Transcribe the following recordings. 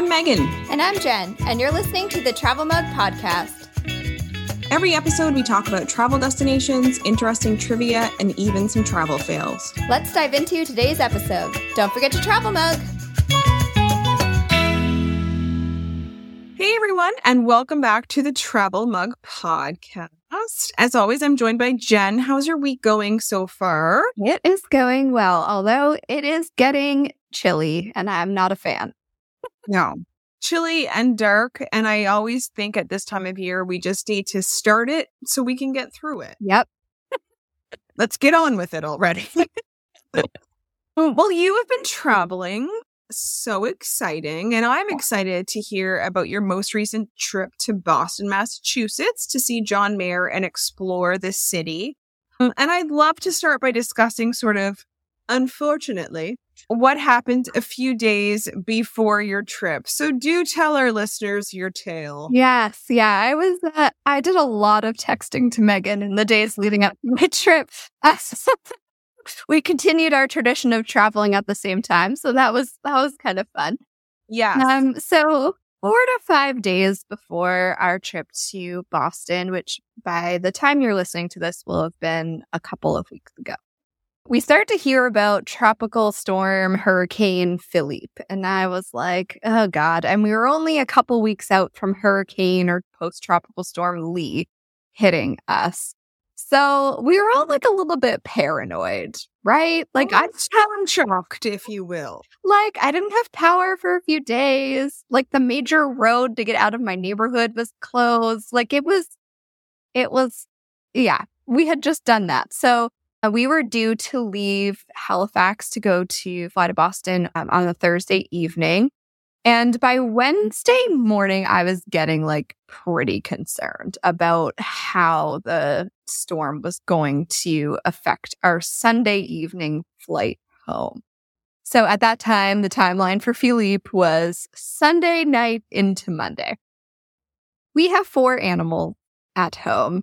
I'm Meggan. And I'm Jenn, and you're listening to the Travel Mug Podcast. Every episode, we talk about travel destinations, interesting trivia, and even some travel fails. Let's dive into today's episode. Don't forget to travel mug. Hey, everyone, and welcome back to the Travel Mug Podcast. As always, I'm joined by Jenn. How's your week going so far? It is going well, although it is getting chilly, and I'm not a fan. No. Chilly and dark. And I always think at this time of year, we just need to start it so we can get through it. Yep. Let's get on with it already. well, you have been traveling. So exciting. And I'm excited to hear about your most recent trip to Boston, Massachusetts to see John Mayer and explore the city. Mm. And I'd love to start by discussing sort of, unfortunately, what happened a few days before your trip. So do tell our listeners your tale. Yes, yeah. I was uh, I did a lot of texting to Meggan in the days leading up to my trip. We continued our tradition of traveling at the same time, so that was that was kind of fun. Yeah. Um so 4 to 5 days before our trip to Boston, which by the time you're listening to this will have been a couple of weeks ago we start to hear about tropical storm hurricane philippe and i was like oh god. And we were only a couple weeks out from hurricane or post tropical storm lee hitting us. So we were all like a little bit paranoid right? Like i am shocked if you will. Like i didn't have power for a few days. Like the major road to get out of my neighborhood was closed. Like it was it was yeah we had just done that. So uh, we were due to leave Halifax to go to fly to Boston um, on a Thursday evening. And by Wednesday morning, I was getting like pretty concerned about how the storm was going to affect our Sunday evening flight home. So at that time, the timeline for Philippe was Sunday night into Monday. We have four animals at home.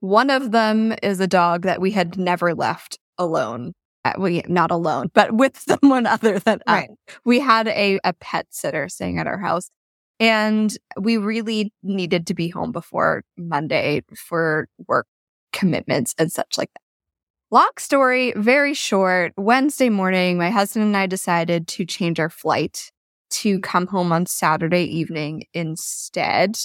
One of them is a dog that we had never left alone. Uh, we not alone, but with someone other than right. us. We had a, a pet sitter staying at our house. And we really needed to be home before Monday for work commitments and such like that. Long story, very short. Wednesday morning, my husband and I decided to change our flight to come home on Saturday evening instead.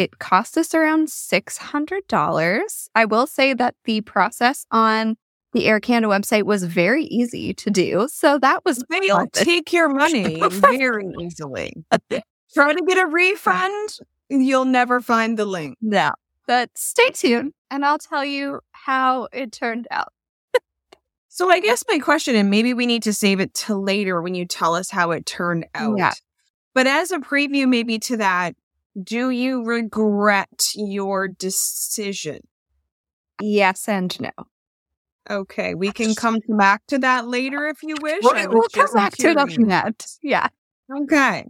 It cost us around $600. I will say that the process on the Air Canada website was very easy to do. So that was They'll take your money very easily. Try to get a refund, you'll never find the link. No. But stay tuned and I'll tell you how it turned out. so I guess my question, and maybe we need to save it to later when you tell us how it turned out. Yeah. But as a preview, maybe to that, do you regret your decision? Yes and no. Okay, we can come back to that later if you wish. We'll, we'll come back to that. Yeah. Okay.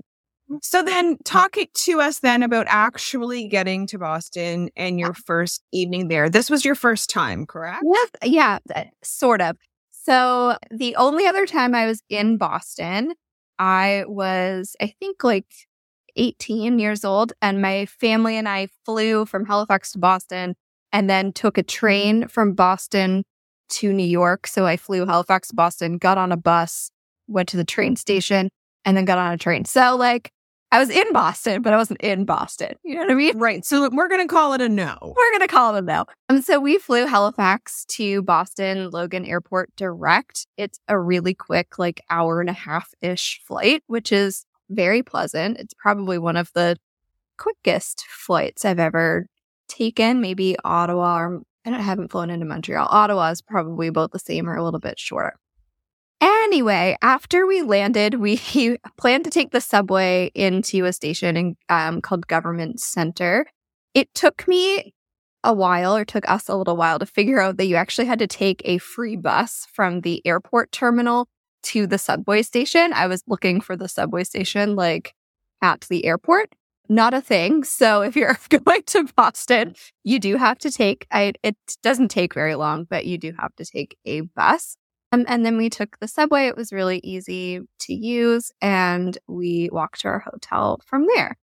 So then talk it to us then about actually getting to Boston and your first evening there. This was your first time, correct? Yes, yeah, uh, sort of. So the only other time I was in Boston, I was I think like 18 years old, and my family and I flew from Halifax to Boston and then took a train mm-hmm. from Boston to New York. So I flew Halifax to Boston, got on a bus, went to the train station, and then got on a train. So, like, I was in Boston, but I wasn't in Boston. You know what I mean? Right. So we're going to call it a no. We're going to call it a no. And so we flew Halifax to Boston Logan Airport direct. It's a really quick, like hour and a half ish flight, which is very pleasant. It's probably one of the quickest flights I've ever taken. Maybe Ottawa or I haven't flown into Montreal. Ottawa is probably about the same or a little bit shorter. Anyway, after we landed, we planned to take the subway into a station in, um, called Government Center. It took me a while, or took us a little while, to figure out that you actually had to take a free bus from the airport terminal to the subway station. I was looking for the subway station like at the airport. Not a thing. So if you're going to Boston, you do have to take I it doesn't take very long, but you do have to take a bus. Um, and then we took the subway. It was really easy to use, and we walked to our hotel from there.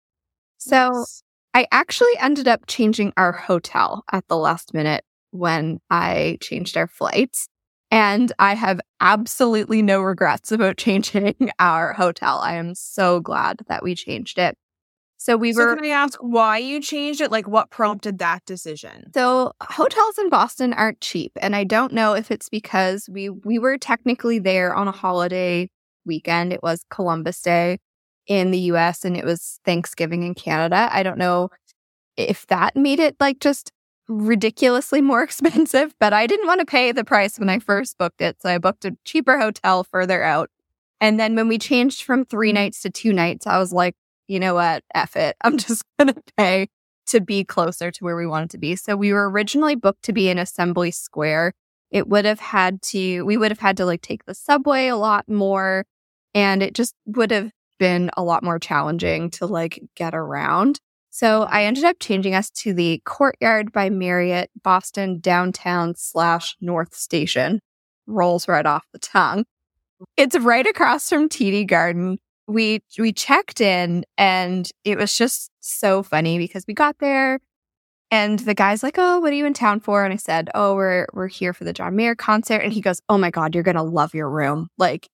So Nice. I actually ended up changing our hotel at the last minute when I changed our flights. And I have absolutely no regrets about changing our hotel. I am so glad that we changed it. So we so were can I ask why you changed it? Like what prompted that decision? So hotels in Boston aren't cheap, and I don't know if it's because we we were technically there on a holiday weekend. It was Columbus Day in the US and it was Thanksgiving in Canada. I don't know if that made it like just ridiculously more expensive, but I didn't want to pay the price when I first booked it, so I booked a cheaper hotel further out. And then when we changed from 3 nights to 2 nights, I was like, you know what? F it. I'm just going to pay to be closer to where we wanted to be. So we were originally booked to be in Assembly Square. It would have had to, we would have had to like take the subway a lot more. And it just would have been a lot more challenging to like get around. So I ended up changing us to the Courtyard by Marriott Boston downtown slash North Station. Rolls right off the tongue. It's right across from TD Garden we we checked in and it was just so funny because we got there and the guy's like, "Oh, what are you in town for?" And I said, "Oh, we're we're here for the John Mayer concert." And he goes, "Oh my god, you're going to love your room. Like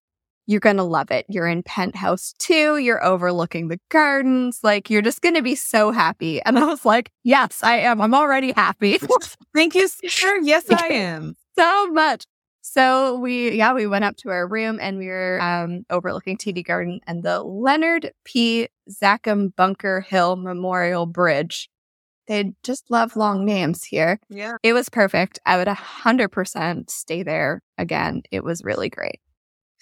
you're going to love it. You're in penthouse 2, you're overlooking the gardens, like you're just going to be so happy." And I was like, "Yes, I am. I'm already happy." Thank you, sir. Yes, I am. so much. So we, yeah, we went up to our room and we were um, overlooking TD Garden and the Leonard P. Zakim Bunker Hill Memorial Bridge. They just love long names here. Yeah. It was perfect. I would 100% stay there again. It was really great.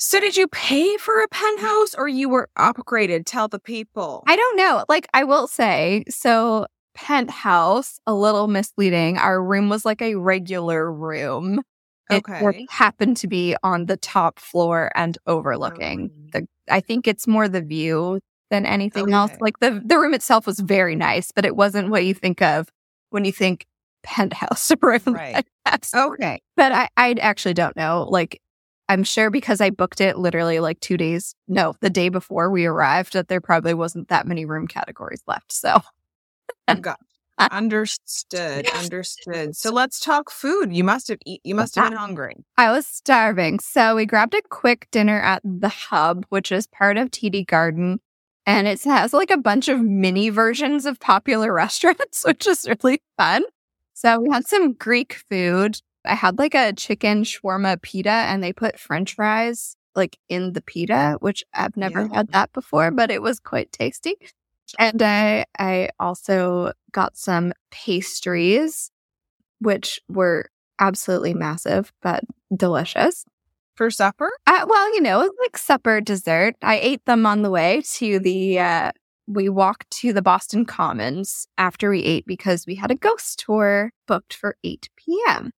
So did you pay for a penthouse or you were upgraded? Tell the people. I don't know. Like, I will say, so penthouse, a little misleading. Our room was like a regular room. Okay. wor- happened to be on the top floor and overlooking Oh. the. I think it's more the view than anything else. Like the the room itself was very nice, but it wasn't what you think of when you think penthouse room. Right. Okay. But I I actually don't know. Like I'm sure because I booked it literally like two days, no, the day before we arrived, that there probably wasn't that many room categories left. So oh, Got understood. Understood. So let's talk food. You must have eat, you must have been hungry. I was starving. So we grabbed a quick dinner at the Hub, which is part of TD Garden. And it has like a bunch of mini versions of popular restaurants, which is really fun. So we had some Greek food. I had like a chicken shawarma pita and they put french fries like in the pita, which I've never Yeah. had that before, but it was quite tasty. And I I also got some pastries, which were absolutely massive, but delicious. For supper? Uh, well, you know, like supper dessert. I ate them on the way to the. Uh, we walked to the Boston Commons after we ate because we had a ghost tour booked for 8 p.m.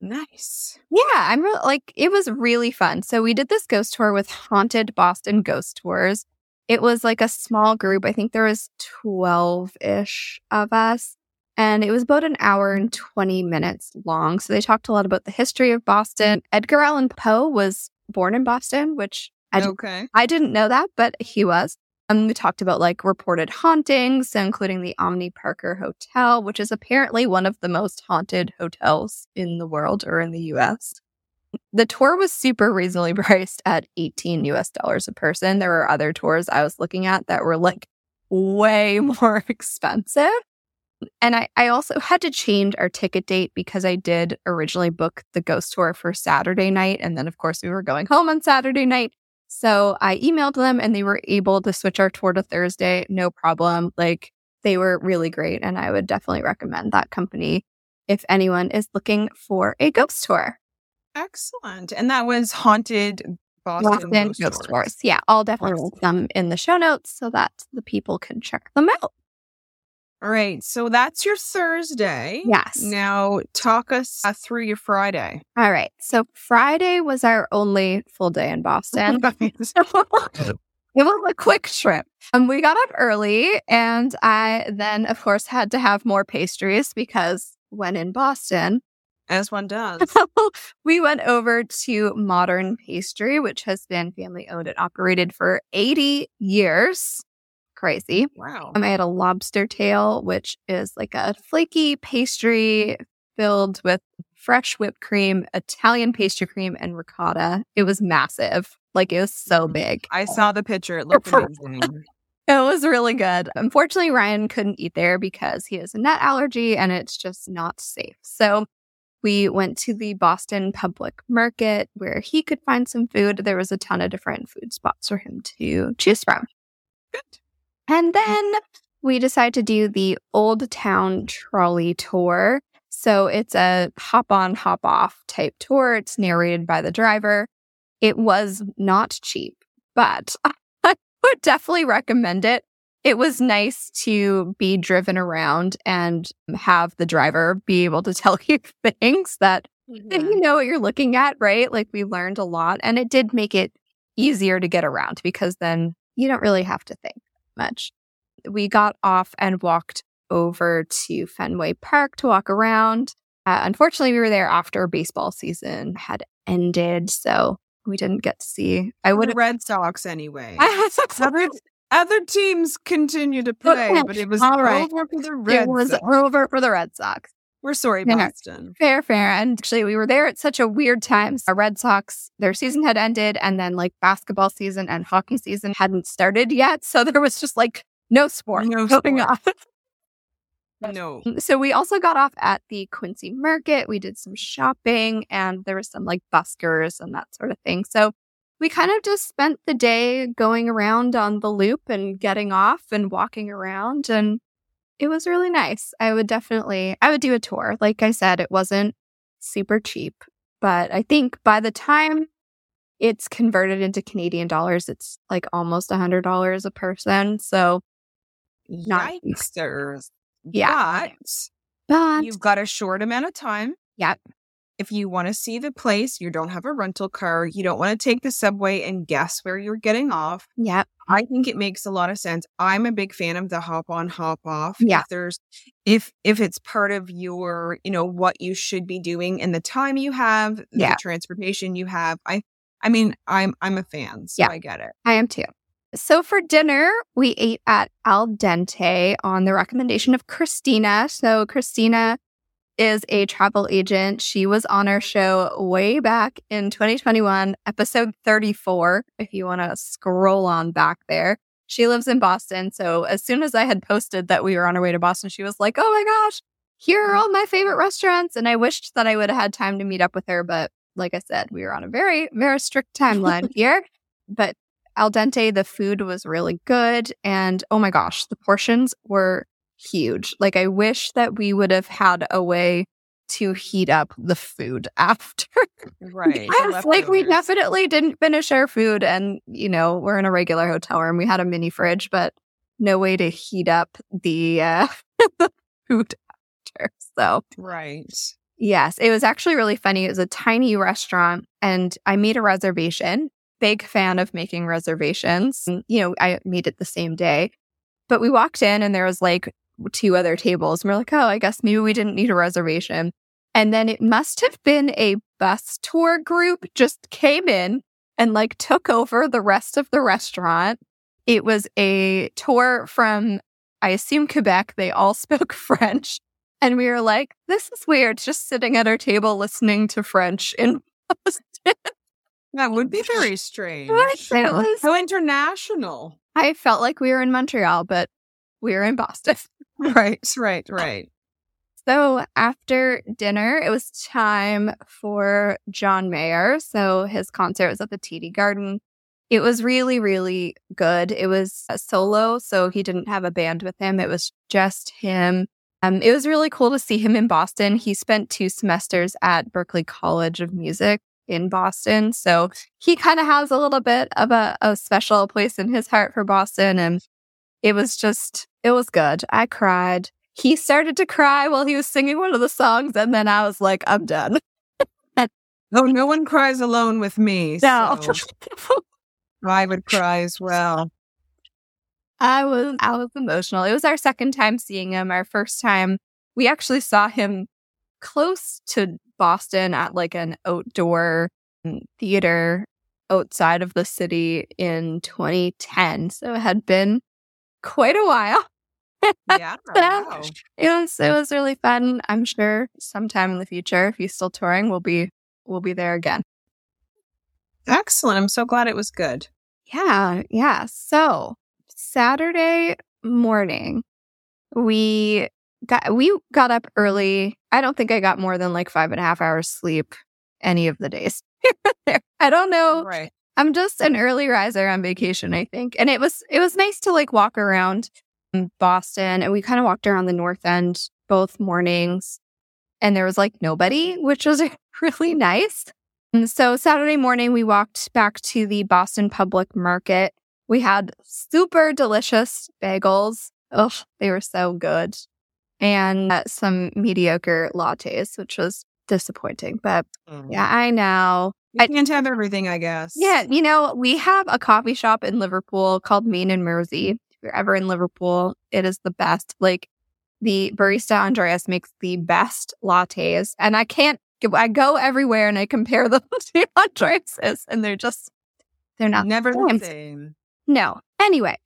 Nice. Yeah, I'm really like it was really fun. So we did this ghost tour with Haunted Boston Ghost Tours. It was like a small group. I think there was 12-ish of us. And it was about an hour and 20 minutes long. So they talked a lot about the history of Boston. Edgar Allan Poe was born in Boston, which I, okay. I didn't know that, but he was. Um, we talked about like reported hauntings, including the Omni Parker Hotel, which is apparently one of the most haunted hotels in the world or in the US. The tour was super reasonably priced at 18 US dollars a person. There were other tours I was looking at that were like way more expensive. And I, I also had to change our ticket date because I did originally book the ghost tour for Saturday night. And then, of course, we were going home on Saturday night. So I emailed them and they were able to switch our tour to Thursday. No problem. Like they were really great. And I would definitely recommend that company if anyone is looking for a ghost tour. Excellent. And that was haunted Boston, Boston ghost, ghost tours. tours. Yeah, I'll definitely link them in the show notes so that the people can check them out. All right. So that's your Thursday. Yes. Now talk us uh, through your Friday. All right. So Friday was our only full day in Boston. it was a quick trip. Um, we got up early, and I then, of course, had to have more pastries because when in Boston, As one does. we went over to Modern Pastry, which has been family owned and operated for 80 years. Crazy. Wow. Um, I had a lobster tail, which is like a flaky pastry filled with fresh whipped cream, Italian pastry cream, and ricotta. It was massive. Like it was so big. I saw the picture. It looked amazing. It was really good. Unfortunately, Ryan couldn't eat there because he has a nut allergy and it's just not safe. So we went to the Boston Public Market where he could find some food. There was a ton of different food spots for him to choose from. Good. And then we decided to do the Old Town Trolley Tour. So it's a hop on, hop off type tour. It's narrated by the driver. It was not cheap, but I would definitely recommend it. It was nice to be driven around and have the driver be able to tell you things that mm-hmm. you know what you're looking at, right? Like we learned a lot and it did make it easier to get around because then you don't really have to think much. We got off and walked over to Fenway Park to walk around. Uh, unfortunately, we were there after baseball season had ended, so we didn't get to see. I would. Red Sox anyway. other, other teams continue to play, Okay, but it was all right. over for the Red It was Sox. over for the Red Sox. We're sorry, Yeah. Boston. Fair, fair. And actually, we were there at such a weird time. Our Red Sox, their season had ended, and then like basketball season and hockey season hadn't started yet. So there was just like no sport No going sport. on. No. Um, so we also got off at the Quincy Market. We did some shopping and there was some like buskers and that sort of thing. So we kind of just spent the day going around on the loop and getting off and walking around and it was really nice. I would definitely I would do a tour. Like I said, it wasn't super cheap, but I think by the time it's converted into Canadian dollars, it's like almost a hundred dollars a person. So Not- Yikesters. Yeah. But but you've got a short amount of time. Yep. If you want to see the place, you don't have a rental car, you don't want to take the subway and guess where you're getting off. yep. I think it makes a lot of sense. I'm a big fan of the hop on, hop off. Yeah. If there's if if it's part of your, you know, what you should be doing and the time you have, Yeah. the transportation you have. I I mean, I'm I'm a fan, so Yeah. I get it. I am too. So for dinner, we ate at Al Dente on the recommendation of Christina. So Christina is a travel agent. She was on our show way back in 2021, episode 34, if you want to scroll on back there. She lives in Boston. So as soon as I had posted that we were on our way to Boston, she was like, Oh my gosh, here are all my favorite restaurants. And I wished that I would have had time to meet up with her. But like I said, we were on a very, very strict timeline here. But al dente, the food was really good. And oh my gosh, the portions were huge. Like, I wish that we would have had a way to heat up the food after. Right. Yes, like, we definitely didn't finish our food. And, you know, we're in a regular hotel room. We had a mini fridge, but no way to heat up the, uh, the food after. So, Right. Yes, it was actually really funny. It was a tiny restaurant and I made a reservation. Big fan of making reservations. You know, I made it the same day. But we walked in and there was like two other tables. And we're like, oh, I guess maybe we didn't need a reservation. And then it must have been a bus tour group just came in and like took over the rest of the restaurant. It was a tour from, I assume, Quebec. They all spoke French. And we were like, this is weird, just sitting at our table listening to French in Boston. That would be very strange. It was- How international. I felt like we were in Montreal, but we were in Boston. Right, right, right. So after dinner, it was time for John Mayer. So his concert was at the TD Garden. It was really, really good. It was a solo, so he didn't have a band with him. It was just him. Um, it was really cool to see him in Boston. He spent two semesters at Berklee College of Music in Boston. So he kind of has a little bit of a, a special place in his heart for Boston. And it was just, it was good. I cried. He started to cry while he was singing one of the songs. And then I was like, I'm done. Oh, no one cries alone with me. No. so I would cry as well. I was I was emotional. It was our second time seeing him. Our first time we actually saw him close to Boston at like an outdoor theater outside of the city in 2010. So it had been quite a while. Yeah. Um, wow. It was it was really fun. I'm sure sometime in the future, if he's still touring, we'll be we'll be there again. Excellent. I'm so glad it was good. Yeah, yeah. So Saturday morning, we got we got up early. I don't think I got more than like five and a half hours sleep any of the days. I don't know. Right. I'm just an early riser on vacation, I think. And it was it was nice to like walk around Boston and we kind of walked around the north end both mornings and there was like nobody, which was really nice. And so Saturday morning we walked back to the Boston Public Market. We had super delicious bagels. Oh, they were so good. And uh, some mediocre lattes, which was disappointing. But Mm. yeah, I know. You I- can't have everything, I guess. Yeah, you know, we have a coffee shop in Liverpool called Main and Mersey. If you're ever in Liverpool, it is the best. Like the barista Andreas makes the best lattes, and I can't. I go everywhere and I compare them to Andreas's, and they're just they're not Never the same. same. no. Anyway,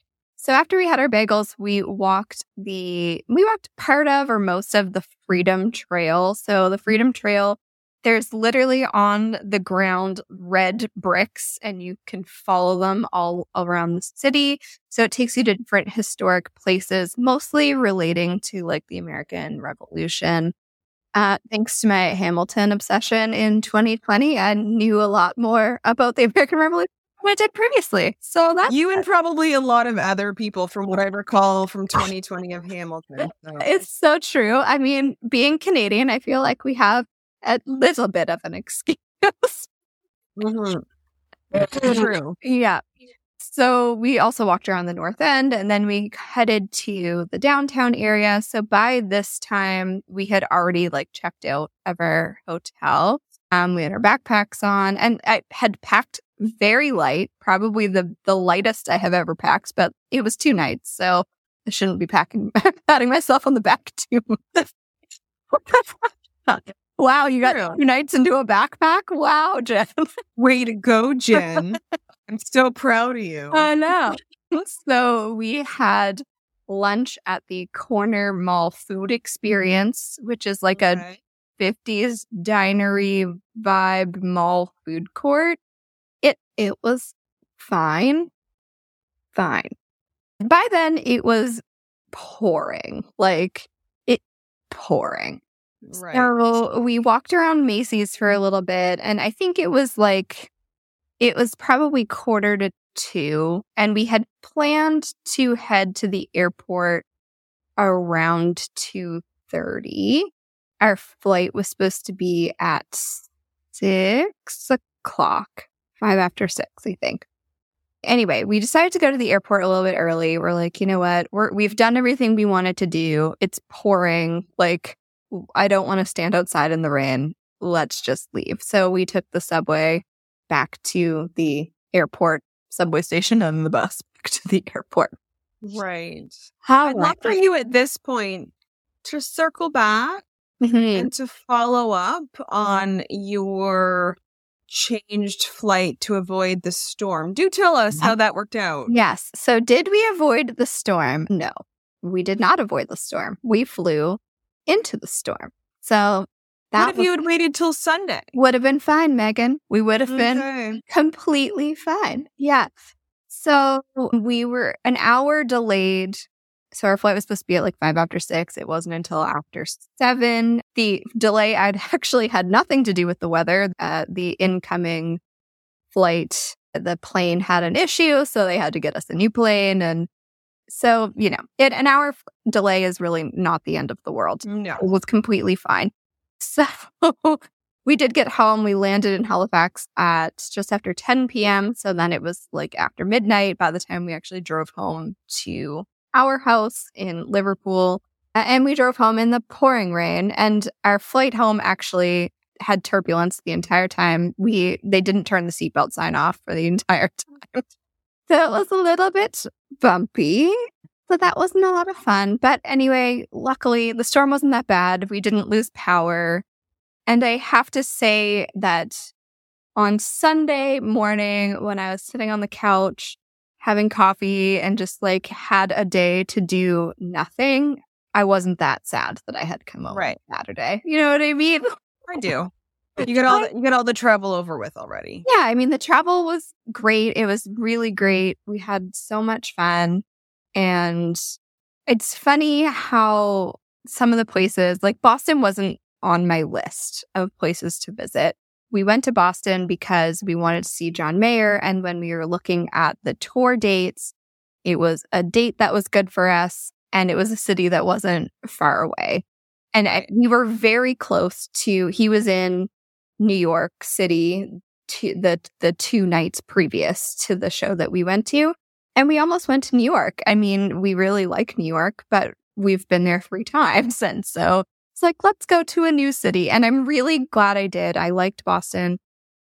so after we had our bagels, we walked the we walked part of or most of the Freedom Trail. So the Freedom Trail, there's literally on the ground red bricks and you can follow them all around the city. So it takes you to different historic places, mostly relating to like the American Revolution. Uh, thanks to my Hamilton obsession in 2020, I knew a lot more about the American Revolution I did previously. So that's You and probably a lot of other people, from what I recall from 2020 of Hamilton. So. It's so true. I mean, being Canadian, I feel like we have a little bit of an excuse. Mhm. Mm-hmm. True. yeah. So we also walked around the north end and then we headed to the downtown area. So by this time, we had already like checked out of our hotel. Um, we had our backpacks on and I had packed very light, probably the the lightest I have ever packed, but it was two nights. So I shouldn't be packing patting myself on the back too much. wow, you got True. two nights into a backpack? Wow, Jenn. Way to go, Jenn. I'm so proud of you. I know. so we had lunch at the Corner Mall Food Experience, which is like a 50s dinery vibe mall food court. It was fine. Fine. By then it was pouring. Like it pouring. Right. So we walked around Macy's for a little bit, and I think it was like it was probably quarter to two, and we had planned to head to the airport around two thirty. Our flight was supposed to be at six o'clock, five after six, I think. Anyway, we decided to go to the airport a little bit early. We're like, you know what? We're we've done everything we wanted to do. It's pouring. Like I don't want to stand outside in the rain. Let's just leave. So we took the subway back to the airport subway station and the bus back to the airport. Right. How I'd love for you at this point to circle back Mhm. and to follow up on your changed flight to avoid the storm. Do tell us how that worked out. Yes. So did we avoid the storm? No, we did not avoid the storm. We flew into the storm. So that What if you had waited till Sunday? would have been fine, Meggan. We would have been Okay. completely fine. Yeah. So we were an hour delayed. So our flight was supposed to be at like five after six. It wasn't until after seven. The delay I'd actually had nothing to do with the weather. Uh, the incoming flight, the plane had an issue, so they had to get us a new plane. And so, you know, it, an hour f- delay is really not the end of the world No. it was completely fine. So we did get home. We landed in Halifax at just after 10 p.m. So then it was like after midnight by the time we actually drove home to our house in Liverpool. And we drove home in the pouring rain. And our flight home actually had turbulence the entire time. We they didn't turn the seatbelt sign off for the entire time. So it was a little bit bumpy. So that was not a lot of fun. But anyway, luckily the storm wasn't that bad. We didn't lose power. And I have to say that on Sunday morning, when I was sitting on the couch having coffee and just like had a day to do nothing, I wasn't that sad that I had come over Right. Saturday. You know what I mean? I do. You get all the, you get all the travel over with already. Yeah, I mean, the travel was great. It was really great. We had so much fun. And it's funny how some of the places, like Boston, wasn't on my list of places to visit. We went to Boston because we wanted to see John Mayer. And when we were looking at the tour dates, it was a date that was good for us. And it was a city that wasn't far away. And I, we were very close to, he was in New York City to the the two nights previous to the show that we went to. And we almost went to New York. I mean, we really like New York, but we've been there three times. And so it's like, let's go to a new city. And I'm really glad I did. I liked Boston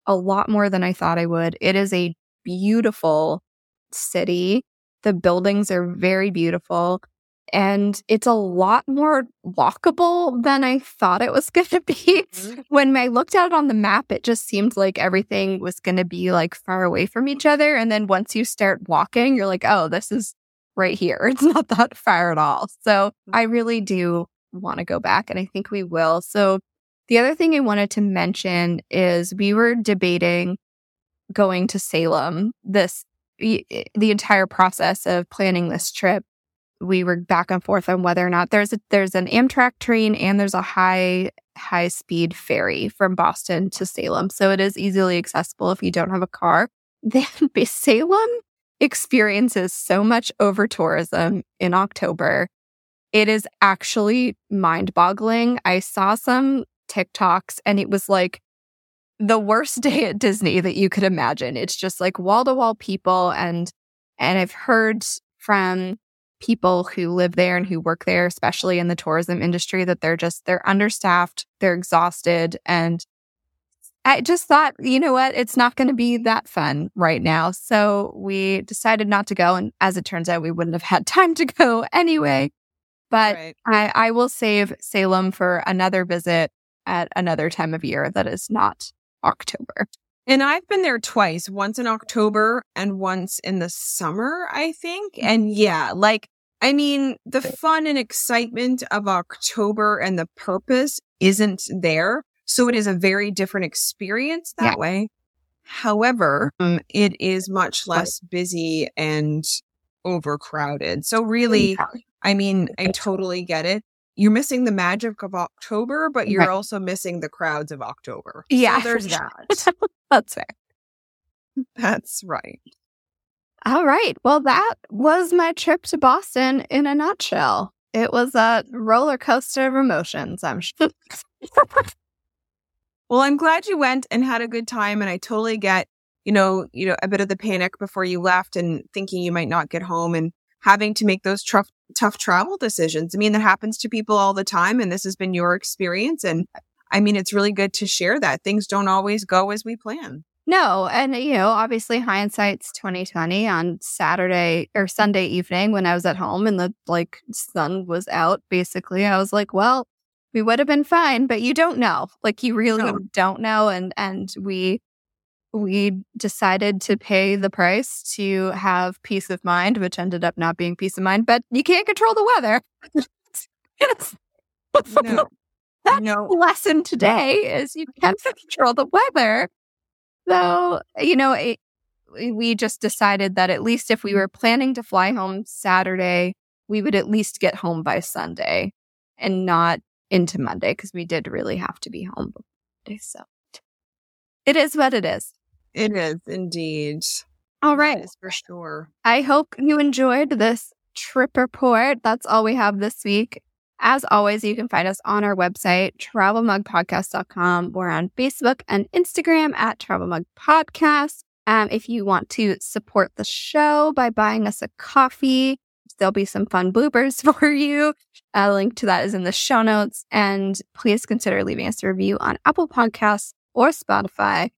a lot more than I thought I would. It is a beautiful city. The buildings are very beautiful. And it's a lot more walkable than I thought it was going to be. Mhm. When I looked at it on the map, it just seemed like everything was going to be like far away from each other. And then once you start walking, you're like, oh, this is right here. It's not that far at all. So I really do want to go back and I think we will. So the other thing I wanted to mention is we were debating going to Salem this eh, the entire process of planning this trip we were back and forth on whether or not there's a there's an Amtrak train and there's a high high speed ferry from Boston to Salem. So it is easily accessible if you don't have a car. Then Salem experiences so much over tourism in October. It is actually mind boggling. I saw some TikToks and it was like the worst day at Disney that you could imagine. It's just like wall to wall people and and I've heard from people who live there and who work there, especially in the tourism industry, that they're just, they're understaffed, they're exhausted. And I just thought, you know what? It's not going to be that fun right now. So we decided not to go. And as it turns out, we wouldn't have had time to go anyway. But Right. I, I will save Salem for another visit at another time of year that is not October. And I've been there twice, once in October and once in the summer, I think. And yeah, like, I mean, the fun and excitement of October and the purpose isn't there. So it is a very different experience that Yeah. way. However, um, it is much less busy and overcrowded. So really, I mean, I totally get it. You're missing the magic of October, but you're Right. also missing the crowds of October. So Yeah, there's that. That's fair. That's right. All right. Well, that was my trip to Boston in a nutshell. It was a roller coaster of emotions, I'm sure. Well, I'm glad you went and had a good time, and I totally get, you know, you know, a bit of the panic before you left and thinking you might not get home and having to make those tough, tough travel decisions. I mean, that happens to people all the time, and this has been your experience. And I mean, it's really good to share that things don't always go as we plan. no, and you know, obviously hindsight's 2020 on Saturday or Sunday evening when I was at home and the like sun was out, basically. I was like, well, we would have been fine, but you don't know. Like you really No. don't know. And and we we decided to pay the price to have peace of mind, which ended up not being peace of mind, but you can't control the weather. Yes. No, That's no, the lesson today is you can't control the weather. So, you know, it, we just decided that at least if we were planning to fly home Saturday, we would at least get home by Sunday and not into Monday because we did really have to be home Monday. So it is what it is. It is indeed. All That for sure. I hope you enjoyed this trip report. That's all we have this week. As always, you can find us on our website, travelmugpodcast.com. We're on Facebook and Instagram at travelmugpodcast. Um, if you want to support the show by buying us a coffee, there'll be some fun bloopers for you. A link to that is in the show notes. And please consider leaving us a review on Apple Podcasts or Spotify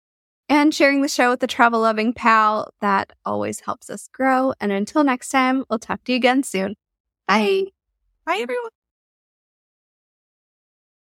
and sharing the show with a travel loving pal. That always helps us grow. And until next time, we'll talk to you again soon. Bye. Bye, everyone.